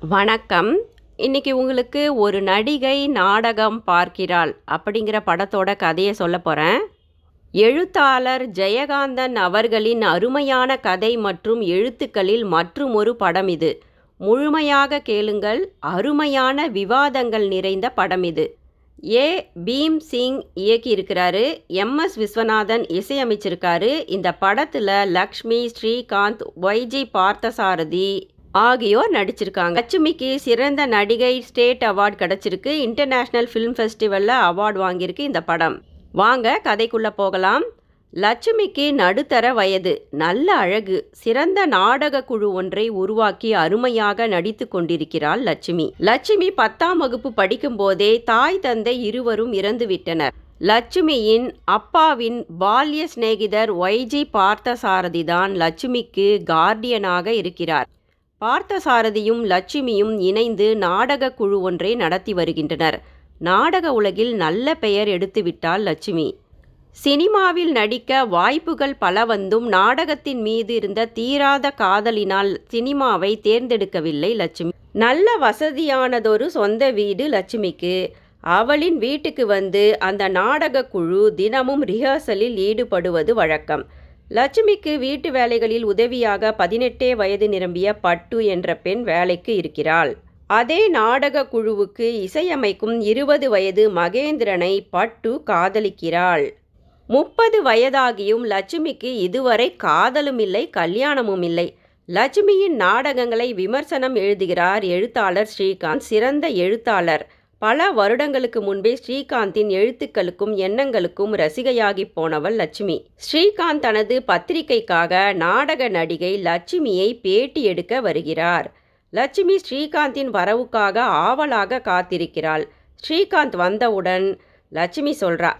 வணக்கம். இன்னைக்கு உங்களுக்கு ஒரு நடிகை நாடகம் பார்க்கிறாள் அப்படிங்கிற படத்தோட கதையை சொல்ல போகிறேன் எழுத்தாளர் ஜெயகாந்தன் அவர்களின் அருமையான கதை மற்றும் எழுத்துக்களில் மற்றும் ஒரு படம் இது. முழுமையாக கேளுங்கள் அருமையான விவாதங்கள் நிறைந்த படம் இது. ஏ. பீம் சிங் இயக்கியிருக்கிறாரு எம்எஸ் விஸ்வநாதன் இசையமைச்சிருக்காரு. இந்த படத்தில் லக்ஷ்மி ஸ்ரீகாந்த் ஒய்ஜி பார்த்தசாரதி ஆகியோர் நடிச்சிருக்காங்க. லட்சுமிக்கு சிறந்த நடிகை ஸ்டேட் அவார்ட் கிடச்சிருக்கு. இன்டர்நேஷ்னல் ஃபிலிம் ஃபெஸ்டிவலில் அவார்டு வாங்கியிருக்கு இந்த படம். வாங்க கதைக்குள்ளே போகலாம். லட்சுமிக்கு நடுத்தர வயது நல்ல அழகு சிறந்த நாடக குழு ஒன்றை உருவாக்கி அருமையாக நடித்து கொண்டிருக்கிறாள் லட்சுமி. லட்சுமி பத்தாம் வகுப்பு படிக்கும்போதே தாய் தந்தை இருவரும் இறந்துவிட்டனர். லட்சுமியின் அப்பாவின் பால்ய சிநேகிதர் ஒய்ஜி பார்த்தசாரதி தான் லட்சுமிக்கு கார்டியனாக இருக்கிறார். பார்த்தசாரதியும் லட்சுமியும் இணைந்து நாடக குழு ஒன்றை நடத்தி வருகின்றனர். நாடக உலகில் நல்ல பெயர் எடுத்துவிட்டாள் லட்சுமி. சினிமாவில் நடிக்க வாய்ப்புகள் பல வந்தும் நாடகத்தின் மீது இருந்த தீராத காதலினால் சினிமாவை தேர்ந்தெடுக்கவில்லை லட்சுமி. நல்ல வசதியானதொரு சொந்த வீடு லட்சுமிக்கு. அவளின் வீட்டுக்கு வந்து அந்த நாடக குழு தினமும் ரிஹர்சலில் ஈடுபடுவது வழக்கம். லட்சுமிக்கு வீட்டு வேலைகளில் உதவியாக பதினெட்டே வயது நிரம்பிய பட்டு என்ற பெண் வேலைக்கு இருக்கிறாள். அதே நாடக குழுவுக்கு இசையமைக்கும் இருபது வயது மகேந்திரனை பட்டு காதலிக்கிறாள். முப்பது வயதாகியும் லட்சுமிக்கு இதுவரை காதலும் இல்லை கல்யாணமும் இல்லை. லட்சுமியின் நாடகங்களை விமர்சனம் எழுதுகிறார் எழுத்தாளர் ஸ்ரீகாந்த் சிறந்த எழுத்தாளர். பல வருடங்களுக்கு முன்பே ஸ்ரீகாந்தின் எழுத்துக்களுக்கும் எண்ணங்களுக்கும் ரசிகையாகி போனவள் லட்சுமி. ஸ்ரீகாந்த் தனது பத்திரிகைக்காக நாடக நடிகை லட்சுமியை பேட்டி எடுக்க வருகிறார். லட்சுமி ஸ்ரீகாந்தின் வரவுக்காக ஆவலாக காத்திருக்கிறாள். ஸ்ரீகாந்த் வந்தவுடன் லட்சுமி சொல்றா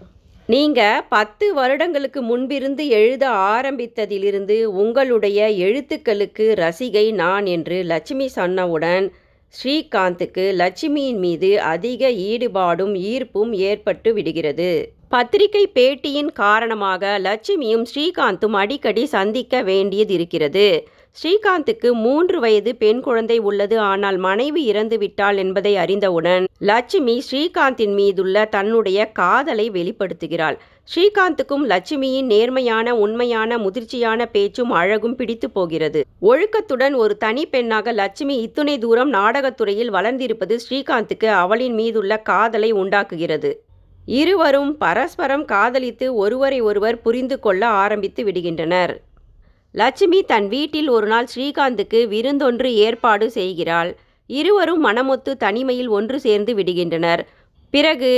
நீங்க பத்து வருடங்களுக்கு முன்பிருந்து எழுத ஆரம்பித்ததிலிருந்து உங்களுடைய எழுத்துக்களுக்கு ரசிகை நான் என்று லட்சுமி சொன்னவுடன் ஸ்ரீகாந்துக்கு லட்சுமியின் மீது அதிக ஈடுபாடும் ஈர்ப்பும் ஏற்பட்டு விடுகிறது. பத்திரிகை பேட்டியின் காரணமாக லட்சுமியும் ஸ்ரீகாந்தும் அடிக்கடி சந்திக்க வேண்டியது இருக்கிறது ஸ்ரீகாந்துக்கு மூன்று வயது பெண் குழந்தை உள்ளது. ஆனால் மனைவி இறந்துவிட்டாள் என்பதை அறிந்தவுடன் லட்சுமி ஸ்ரீகாந்தின் மீதுள்ள தன்னுடைய காதலை வெளிப்படுத்துகிறாள். ஸ்ரீகாந்துக்கும் லட்சுமியின் நேர்மையான உண்மையான முதிர்ச்சியான பேச்சும் அழகும் பிடித்து போகிறது. ஒழுக்கத்துடன் ஒரு தனி பெண்ணாக லட்சுமி இத்துணை தூரம் நாடகத்துறையில் வளர்ந்திருப்பது ஸ்ரீகாந்துக்கு அவளின் மீதுள்ள காதலை உண்டாக்குகிறது. இருவரும் பரஸ்பரம் காதலித்து ஒருவரை ஒருவர் புரிந்து கொள்ள ஆரம்பித்து விடுகின்றனர். லட்சுமி தன் வீட்டில் ஒரு நாள் ஸ்ரீகாந்துக்கு விருந்தொன்று ஏற்பாடு செய்கிறாள். இருவரும் மனமொத்து தனிமையில் ஒன்று சேர்ந்து விடுகின்றனர். பிறகு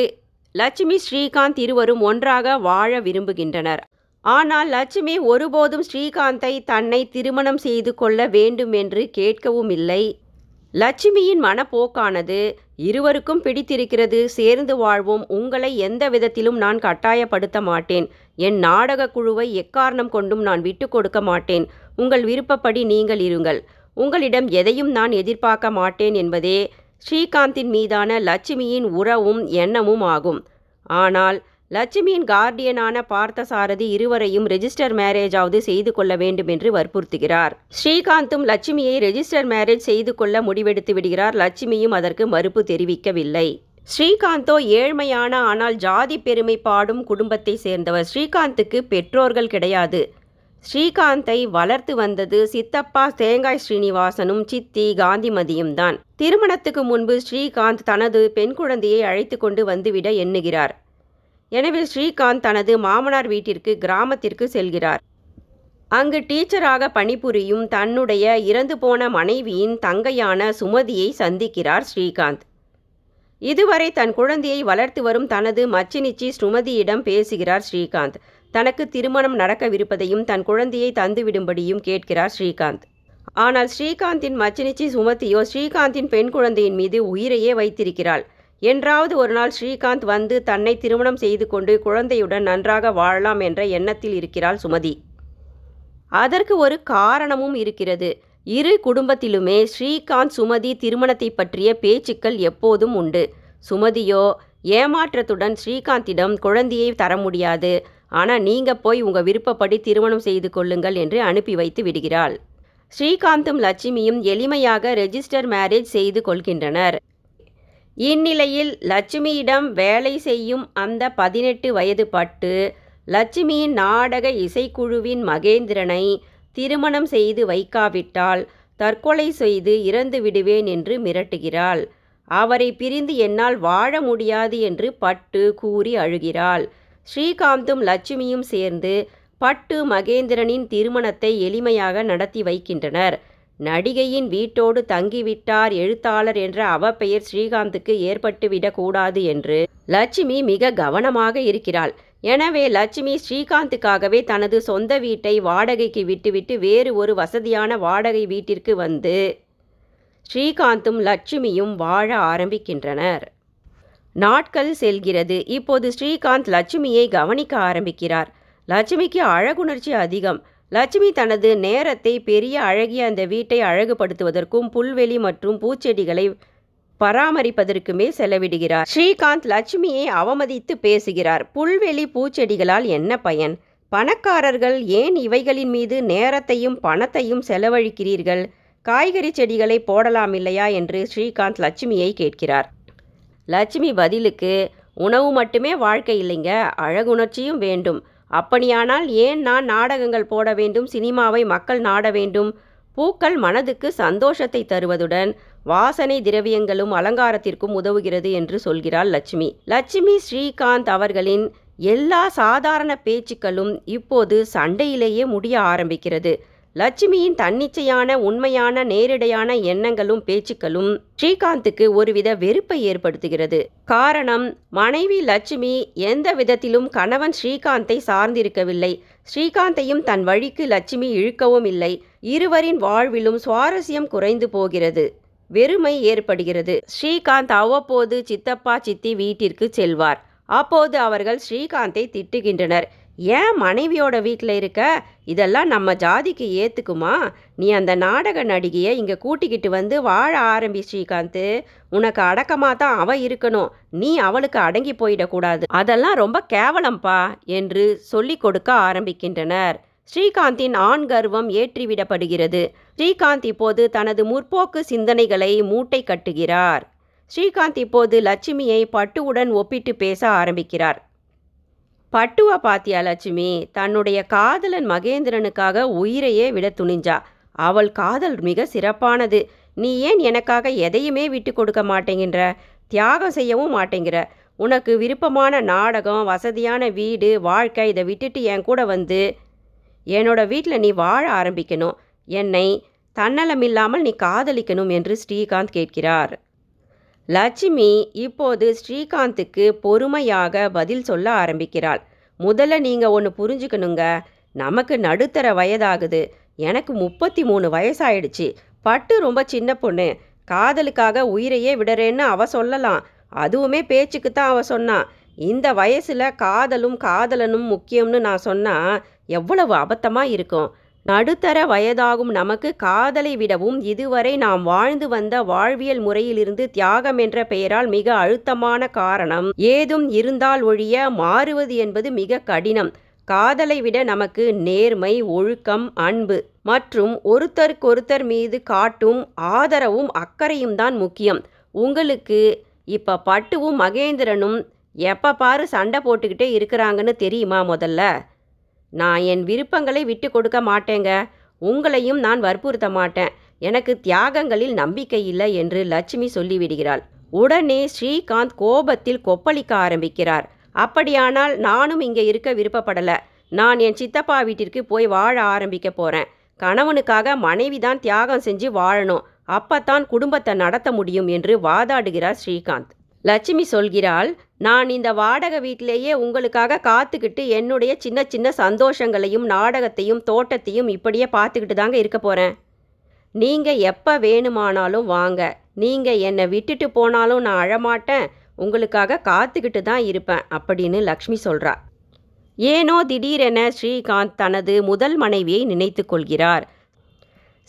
லட்சுமி ஸ்ரீகாந்த் இருவரும் ஒன்றாக வாழ விரும்புகின்றனர். ஆனால் லட்சுமி ஒருபோதும் ஸ்ரீகாந்தை தன்னை திருமணம் செய்து கொள்ள வேண்டும் என்று கேட்கவும் இல்லை. லட்சுமியின் மனப்போக்கானது இருவருக்கும் பிடித்திருக்கிறது சேர்ந்து வாழ்வோம். உங்களை எந்த விதத்திலும் நான் கட்டாயப்படுத்த மாட்டேன். என் நாடக குழுவை எக்காரணம் கொண்டும் நான் விட்டு கொடுக்க மாட்டேன். உங்கள் விருப்பப்படி நீங்கள் இருங்கள். உங்களிடம் எதையும் நான் எதிர்பார்க்க மாட்டேன் என்பதே ஸ்ரீகாந்தின் மீதான லட்சுமியின் உறவும் எண்ணமும் ஆகும். ஆனால் லட்சுமியின் கார்டியனான பார்த்தசாரதி இருவரையும் ரெஜிஸ்டர் மேரேஜாவது செய்து கொள்ள வேண்டும் என்று வற்புறுத்துகிறார். ஸ்ரீகாந்தும் லட்சுமியை ரெஜிஸ்டர் மேரேஜ் செய்து கொள்ள முடிவெடுத்து விடுகிறார். லட்சுமியும் அதற்கு மறுப்பு தெரிவிக்கவில்லை. ஸ்ரீகாந்தோ ஏழ்மையான ஆனால் ஜாதி பெருமை பாடும் குடும்பத்தை சேர்ந்தவர். ஸ்ரீகாந்துக்கு பெற்றோர்கள் கிடையாது. ஸ்ரீகாந்தை வளர்த்து வந்தது சித்தப்பா தேங்காய் ஸ்ரீனிவாசனும் சித்தி காந்திமதியும் தான். திருமணத்துக்கு முன்பு ஸ்ரீகாந்த் தனது பெண் குழந்தையை அழைத்து கொண்டு வந்துவிட எண்ணுகிறார். எனவே ஸ்ரீகாந்த் தனது மாமனார் வீட்டிற்கு கிராமத்திற்கு செல்கிறார். அங்கு டீச்சராக பணிபுரியும் தன்னுடைய இறந்து போன மனைவியின் தங்கையான சுமதியை சந்திக்கிறார் ஸ்ரீகாந்த். இதுவரை தன் குழந்தையை வளர்த்து வரும் தனது மச்சினிச்சி சுமதியிடம் பேசுகிறார் ஸ்ரீகாந்த். தனக்கு திருமணம் நடக்கவிருப்பதையும் தன் குழந்தையை தந்துவிடும்படியும் கேட்கிறார் ஸ்ரீகாந்த். ஆனால் ஸ்ரீகாந்தின் மச்சினிச்சி சுமதியோ ஸ்ரீகாந்தின் பெண் குழந்தையின் மீது உயிரையே வைத்திருக்கிறாள். என்றாவது ஒரு நாள் ஸ்ரீகாந்த் வந்து தன்னை திருமணம் செய்து கொண்டு குழந்தையுடன் நன்றாக வாழலாம் என்ற எண்ணத்தில் இருக்கிறாள் சுமதி. அதற்கு ஒரு காரணமும் இருக்கிறது. இரு குடும்பத்திலுமே ஸ்ரீகாந்த் சுமதி திருமணத்தை பற்றிய பேச்சுக்கள் எப்போதும் உண்டு. சுமதியோ ஏமாற்றத்துடன் ஸ்ரீகாந்திடம் குழந்தையை தர முடியாது. ஆனால் நீங்கள் போய் உங்கள் விருப்பப்படி திருமணம் செய்து கொள்ளுங்கள் என்று அனுப்பி வைத்து விடுகிறாள். ஸ்ரீகாந்தும் லட்சுமியும் எளிமையாக ரெஜிஸ்டர் மேரேஜ் செய்து கொள்கின்றனர். இந்நிலையில் லட்சுமியிடம் வேலை செய்யும் அந்த பதினெட்டு வயது பட்டு லட்சுமியின் நாடக இசைக்குழுவின் மகேந்திரனை திருமணம் செய்து வைக்காவிட்டால் தற்கொலை செய்து இறந்து விடுவேன் என்று மிரட்டுகிறாள். அவரை பிரிந்து என்னால் வாழ முடியாது என்று பட்டு கூறி அழுகிறாள். ஸ்ரீகாந்தும் லட்சுமியும் சேர்ந்து பட்டு மகேந்திரனின் திருமணத்தை எளிமையாக நடத்தி வைக்கின்றனர். நடிகையின் வீட்டோடு தங்கிவிட்டார் எழுத்தாளர் என்ற அவப்பெயர் ஸ்ரீகாந்துக்கு ஏற்பட்டுவிடக்கூடாது என்று லட்சுமி மிக கவனமாக இருக்கிறாள். எனவே லட்சுமி ஸ்ரீகாந்துக்காகவே தனது சொந்த வீட்டை வாடகைக்கு விட்டுவிட்டு வேறு ஒரு வசதியான வாடகை வீட்டிற்கு வந்து ஸ்ரீகாந்தும் லட்சுமியும் வாழ ஆரம்பிக்கின்றனர். நாட்கள் செல்கிறது. இப்போது ஸ்ரீகாந்த் லட்சுமியை கவனிக்க ஆரம்பிக்கிறார். லட்சுமிக்கு அழகுணர்ச்சி அதிகம். லட்சுமி தனது நேரத்தை பெரிய அழகிய அந்த வீட்டை அழகுபடுத்துவதற்கும் புல்வெளி மற்றும் பூச்செடிகளை பராமரிப்பதற்குமே செலவிடுகிறார். ஸ்ரீகாந்த் லட்சுமியை அவமதித்து பேசுகிறார். புல்வெளி பூச்செடிகளால் என்ன பயன்? பணக்காரர்கள் ஏன் இவைகளின் மீது நேரத்தையும் பணத்தையும் செலவழிக்கிறீர்கள்? காய்கறி செடிகளை போடலாம் இல்லையா? என்று ஸ்ரீகாந்த் லட்சுமியை கேட்கிறார். லட்சுமி பதிலுக்கு உணவு மட்டுமே வாழ்க்கை இல்லைங்க. அழகுணர்ச்சியும் வேண்டும். அப்படியானால் ஏன் நான் நாடகங்கள் போட வேண்டும் சினிமாவை மக்கள் நாட வேண்டும்? பூக்கள் மனதுக்கு சந்தோஷத்தை தருவதுடன் வாசனை திரவியங்களும் அலங்காரத்திற்கும் உதவுகிறது என்று சொல்கிறாள் லட்சுமி. லட்சுமி ஸ்ரீகாந்த் அவர்களின் எல்லா சாதாரண பேச்சுக்களும் இப்போது சண்டையிலேயே முடிய ஆரம்பிக்கிறது. லட்சுமியின் தன்னிச்சையான உண்மையான நேரிடையான எண்ணங்களும் பேச்சுக்களும் ஸ்ரீகாந்துக்கு ஒருவித வெறுப்பை ஏற்படுத்துகிறது. காரணம் மனைவி லட்சுமி எந்த விதத்திலும் கணவன் ஸ்ரீகாந்தை சார்ந்திருக்கவில்லை. ஸ்ரீகாந்தையும் தன் வழிக்கு லட்சுமி இழுக்கவும் இல்லை. இருவரின் வாழ்விலும் சுவாரஸ்யம் குறைந்து போகிறது. வெறுமை ஏற்படுகிறது. ஸ்ரீகாந்த் அவ்வப்போது சித்தப்பா சித்தி வீட்டிற்கு செல்வார். அப்போது அவர்கள் ஸ்ரீகாந்தை திட்டுகின்றனர். ஏன் மனைவியோட வீட்டில் இருக்க? இதெல்லாம் நம்ம ஜாதிக்கு ஏற்றுக்குமா நீ அந்த நாடக நடிகையை இங்கே கூட்டிக்கிட்டு வந்து வாழ ஆரம்பி ஸ்ரீகாந்த். உனக்கு அடக்கமாக தான் அவ இருக்கணும். நீ அவளுக்கு அடங்கி போயிடக்கூடாது அதெல்லாம் ரொம்ப கேவலம்பா என்று சொல்லிக் கொடுக்க ஆரம்பிக்கின்றனர். ஸ்ரீகாந்தின் ஆண் கர்வம் ஏற்றிவிடப்படுகிறது. ஸ்ரீகாந்த் இப்போது தனது முற்போக்கு சிந்தனைகளை மூட்டை கட்டுகிறார். ஸ்ரீகாந்த் இப்போது லட்சுமியை பட்டுவுடன் ஒப்பிட்டு பேச ஆரம்பிக்கிறார். பட்டுவா பாத்தியா லட்சுமி? தன்னுடைய காதலன் மகேந்திரனுக்காக உயிரையே விட துணிஞ்சா? அவள் காதல் மிக சிறப்பானது. நீ ஏன் எனக்காக எதையுமே விட்டு கொடுக்க மாட்டேங்கின்ற? தியாகம் செய்யவும் மாட்டேங்கிற? உனக்கு விருப்பமான நாடகம் வசதியான வீடு வாழ்க்கை இதை விட்டுட்டு என் கூட வந்து என்னோட வீட்டில் நீ வாழ ஆரம்பிக்கணும். என்னை தன்னலமில்லாமல் நீ காதலிக்கணும் என்று ஸ்ரீகாந்த் கேட்கிறார். லட்சுமி இப்போது ஸ்ரீகாந்துக்கு பொறுமையாக பதில் சொல்ல ஆரம்பிக்கிறாள். முதல்ல நீங்கள் ஒன்று புரிஞ்சுக்கணுங்க. நமக்கு நடுத்தர வயதாகுது. எனக்கு முப்பத்தி மூணு வயசாயிடுச்சு. பட்டு ரொம்ப சின்ன பொண்ணு. காதலுக்காக உயிரையே விடுறேன்னு அவ சொல்லலாம். அதுவுமே பேச்சுக்கு தான் அவ சொன்னான் இந்த வயசில் காதலும் காதலனும் முக்கியம்னு நான் சொன்னால் எவ்வளவு அபத்தமாக இருக்கும். நடுத்தர வயதாகும் நமக்கு காதலை விடவும் இதுவரை நாம் வாழ்ந்து வந்த வாழ்வியல் முறையிலிருந்து தியாகம் என்ற பெயரால் மிக அழுத்தமான காரணம். ஏதும் இருந்தால் ஒழிய மாறுவது என்பது மிக கடினம். காதலை விட நமக்கு நேர்மை ஒழுக்கம் அன்பு மற்றும் ஒருத்தருக்கொருத்தர் மீது காட்டும் ஆதரவும் அக்கறையும் தான் முக்கியம். உங்களுக்கு இப்போ பட்டுவும் மகேந்திரனும் எப்போ பாரு சண்டை போட்டுக்கிட்டே இருக்கிறாங்கன்னு தெரியுமா முதல்ல? நான் என் விருப்பங்களை விட்டு கொடுக்க மாட்டேங்க. உங்களையும் நான் வற்புறுத்த மாட்டேன். எனக்கு தியாகங்களில் நம்பிக்கை இல்லை என்று லட்சுமி சொல்லிவிடுகிறாள். உடனே ஸ்ரீகாந்த் கோபத்தில் கொப்பளிக்க ஆரம்பிக்கிறார். அப்படியானால் நானும் இங்கே இருக்க விருப்பப்படலை. நான் என் சித்தப்பா வீட்டிற்கு போய் வாழ ஆரம்பிக்க போகிறேன் கணவனுக்காக மனைவி தான் தியாகம் செஞ்சு வாழணும். அப்பத்தான் குடும்பத்தை நடத்த முடியும் என்று வாதாடுகிறார் ஸ்ரீகாந்த். லட்சுமி சொல்கிறாள் நான் இந்த வாடகை வீட்டிலேயே உங்களுக்காக காத்துக்கிட்டு என்னுடைய சின்ன சின்ன சந்தோஷங்களையும் நாடகத்தையும் தோட்டத்தையும் இப்படியே பார்த்துக்கிட்டு தாங்க இருக்க போகிறேன் நீங்கள் எப்போ வேணுமானாலும் வாங்க. நீங்கள் என்னை விட்டுட்டு போனாலும் நான் அழமாட்டேன். உங்களுக்காக காத்துக்கிட்டு தான் இருப்பேன் அப்படின்னு லக்ஷ்மி சொல்கிறா ஏனோ திடீரென ஸ்ரீகாந்த் தனது முதல் மனைவியை நினைத்து கொள்கிறார்.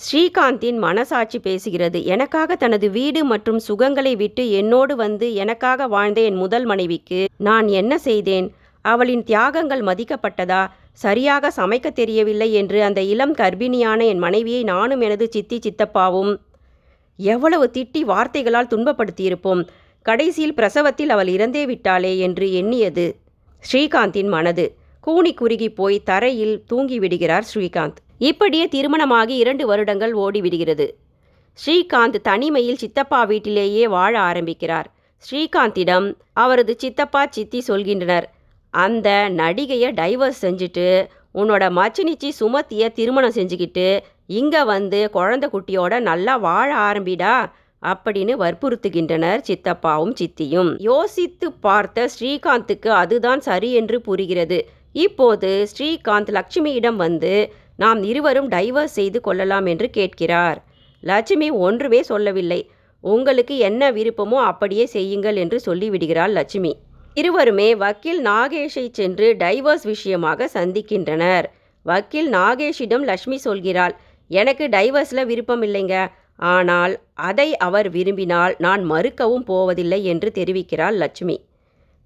ஸ்ரீகாந்தின் மனசாட்சி பேசுகிறது. எனக்காக தனது வீடு மற்றும் சுகங்களை விட்டு என்னோடு வந்து எனக்காக வாழ்ந்த என் முதல் மனைவிக்கு நான் என்ன செய்தேன்? அவளின் தியாகங்கள் மதிக்கப்பட்டதா? சரியாக சமைக்க தெரியவில்லை என்று அந்த இளம் கர்ப்பிணியான என் மனைவியை நானும் எனது சித்தி சித்தப்பாவும் எவ்வளவு திட்டி வார்த்தைகளால் துன்பப்படுத்தியிருப்போம். கடைசியில் பிரசவத்தில் அவள் இறந்தே விட்டாளே என்று எண்ணியது ஸ்ரீகாந்தின் மனது. கூனி குறுகி போய் தரையில் தூங்கிவிடுகிறார் ஸ்ரீகாந்த். இப்படியே திருமணமாகி இரண்டு வருடங்கள் ஓடிவிடுகிறது ஸ்ரீகாந்த் தனிமையில் சித்தப்பா வீட்டிலேயே வாழ ஆரம்பிக்கிறார். ஸ்ரீகாந்திடம் அவரது சித்தப்பா சித்தி சொல்கின்றனர் அந்த நடிகையை டைவர்ஸ் செஞ்சுட்டு உன்னோட மச்சினிச்சி சுமத்திய திருமணம் செஞ்சுக்கிட்டு இங்கே வந்து குழந்தை குட்டியோட நல்லா வாழ ஆரம்பிடா அப்படின்னு வற்புறுத்துகின்றனர் சித்தப்பாவும் சித்தியும். யோசித்து பார்த்த ஸ்ரீகாந்துக்கு அதுதான் சரி என்று புரிகிறது. இப்போது ஸ்ரீகாந்த் லக்ஷ்மியிடம் வந்து நாம் இருவரும் டைவர்ஸ் செய்து கொள்ளலாம் என்று கேட்கிறார். லட்சுமி ஒன்றுமே சொல்லவில்லை. உங்களுக்கு என்ன விருப்பமோ அப்படியே செய்யுங்கள் என்று சொல்லிவிடுகிறாள் லட்சுமி. இருவருமே வக்கீல் நாகேஷை சென்று டைவர்ஸ் விஷயமாக சந்திக்கின்றனர். வக்கீல் நாகேஷிடம் லட்சுமி சொல்கிறாள் எனக்கு டைவர்ஸில் விருப்பம் இல்லைங்க. ஆனால் அதை அவர் விரும்பினால் நான் மறுக்கவும் போவதில்லை என்று தெரிவிக்கிறாள் லட்சுமி.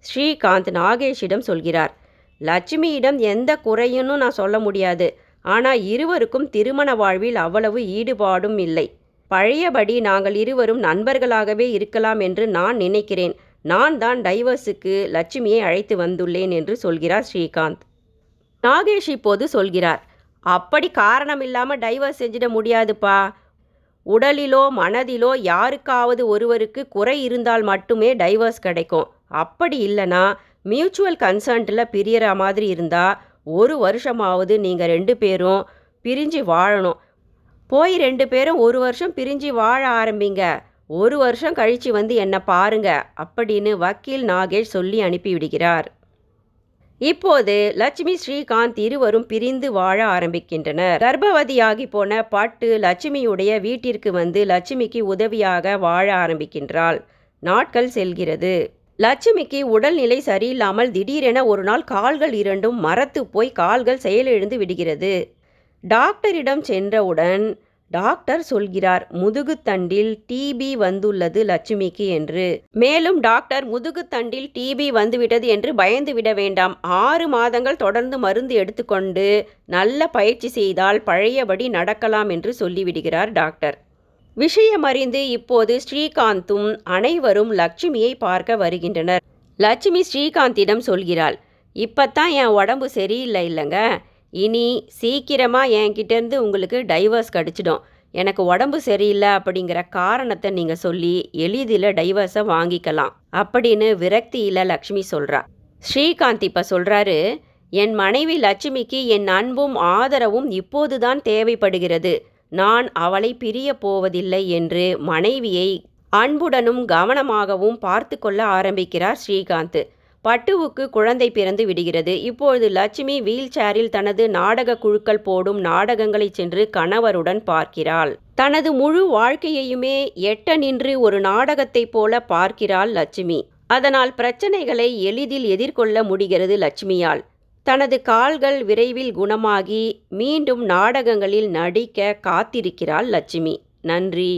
ஸ்ரீகாந்த் நாகேஷிடம் சொல்கிறார் லட்சுமியிடம் எந்த குறையும் நான் சொல்ல முடியாது. ஆனால் இருவருக்கும் திருமண வாழ்வில் அவ்வளவு ஈடுபாடும் இல்லை. பழையபடி நாங்கள் இருவரும் நண்பர்களாகவே இருக்கலாம் என்று நான் நினைக்கிறேன். நான் தான் டைவர்ஸுக்கு லட்சுமியை அழைத்து வந்துள்ளேன் என்று சொல்கிறார் ஸ்ரீகாந்த். நாகேஷ் இப்போது சொல்கிறார் அப்படி காரணம் இல்லாமல் டைவர்ஸ் செஞ்சிட முடியாதுப்பா. உடலிலோ மனதிலோ யாருக்காவது ஒருவருக்கு குறை இருந்தால் மட்டுமே டைவர்ஸ் கிடைக்கும். அப்படி இல்லைனா மியூச்சுவல் கன்சர்ன்ட்டில் பிரியற மாதிரி இருந்தால் ஒரு வருஷமாவது நீங்கள் ரெண்டு பேரும் பிரிஞ்சு வாழணும். போய் ரெண்டு பேரும் ஒரு வருஷம் பிரிஞ்சு வாழ ஆரம்பிங்க. ஒரு வருஷம் கழித்து வந்து என்னை பாருங்க அப்படின்னு வக்கீல் நாகேஷ் சொல்லி அனுப்பிவிடுகிறார் இப்போது லட்சுமி ஸ்ரீகாந்த் இருவரும் பிரிந்து வாழ ஆரம்பிக்கின்றனர். கர்ப்பவதியாகி போன பட்டு லட்சுமியுடைய வீட்டிற்கு வந்து லட்சுமிக்கு உதவியாக வாழ ஆரம்பிக்கின்றாள். நாட்கள் செல்கிறது. லட்சுமிக்கு உடல்நிலை சரியில்லாமல் திடீரென ஒரு நாள் கால்கள் இரண்டும் மரத்து போய் கால்கள் செயலிழந்து விடுகிறது. டாக்டரிடம் சென்றவுடன் டாக்டர் சொல்கிறார் முதுகுத்தண்டில் டிபி வந்துள்ளது லட்சுமிக்கு என்று. மேலும் டாக்டர் முதுகுத்தண்டில் டிபி வந்துவிட்டது என்று பயந்து விட வேண்டாம். ஆறு மாதங்கள் தொடர்ந்து மருந்து எடுத்துக்கொண்டு நல்ல பயிற்சி செய்தால் பழையபடி நடக்கலாம் என்று சொல்லிவிடுகிறார் டாக்டர். விஷயம் அறிந்து இப்போது ஸ்ரீகாந்தும் அனைவரும் லட்சுமியை பார்க்க வருகின்றனர். லட்சுமி ஸ்ரீகாந்திடம் சொல்கிறாள் இப்பத்தான் என் உடம்பு சரியில்லை இல்லைங்க. இனி சீக்கிரமாக என்கிட்டேருந்து உங்களுக்கு டைவர்ஸ் கிடச்சிடும். எனக்கு உடம்பு சரியில்லை அப்படிங்கிற காரணத்தை நீங்கள் சொல்லி எளிதில் டைவர்ஸை வாங்கிக்கலாம் அப்படின்னு விரக்தியில் லக்ஷ்மி சொல்கிறா ஸ்ரீகாந்த் இப்போ சொல்கிறாரு என் மனைவி லட்சுமிக்கு என் அன்பும் ஆதரவும் இப்போதுதான் தேவைப்படுகிறது. நான் அவளை பிரிய போவதில்லை என்று மனைவியை அன்புடனும் கவனமாகவும் பார்த்து கொள்ள ஆரம்பிக்கிறார் ஸ்ரீகாந்த். பட்டுவுக்கு குழந்தை பிறந்து விடுகிறது. இப்பொழுது லட்சுமி வீல் சேரில் தனது நாடக குழுக்கள் போடும் நாடகங்களை சென்று கணவருடன் பார்க்கிறாள். தனது முழு வாழ்க்கையையுமே எட்ட நின்று ஒரு நாடகத்தைப் போல பார்க்கிறாள் லட்சுமி. அதனால் பிரச்சனைகளை எளிதில் எதிர்கொள்ள முடிகிறது லட்சுமியால். தனது கால்கள் விரைவில் குணமாகி மீண்டும் நாடகங்களில் நடிக்க காத்திருக்கிறாள் லட்சுமி. நன்றி.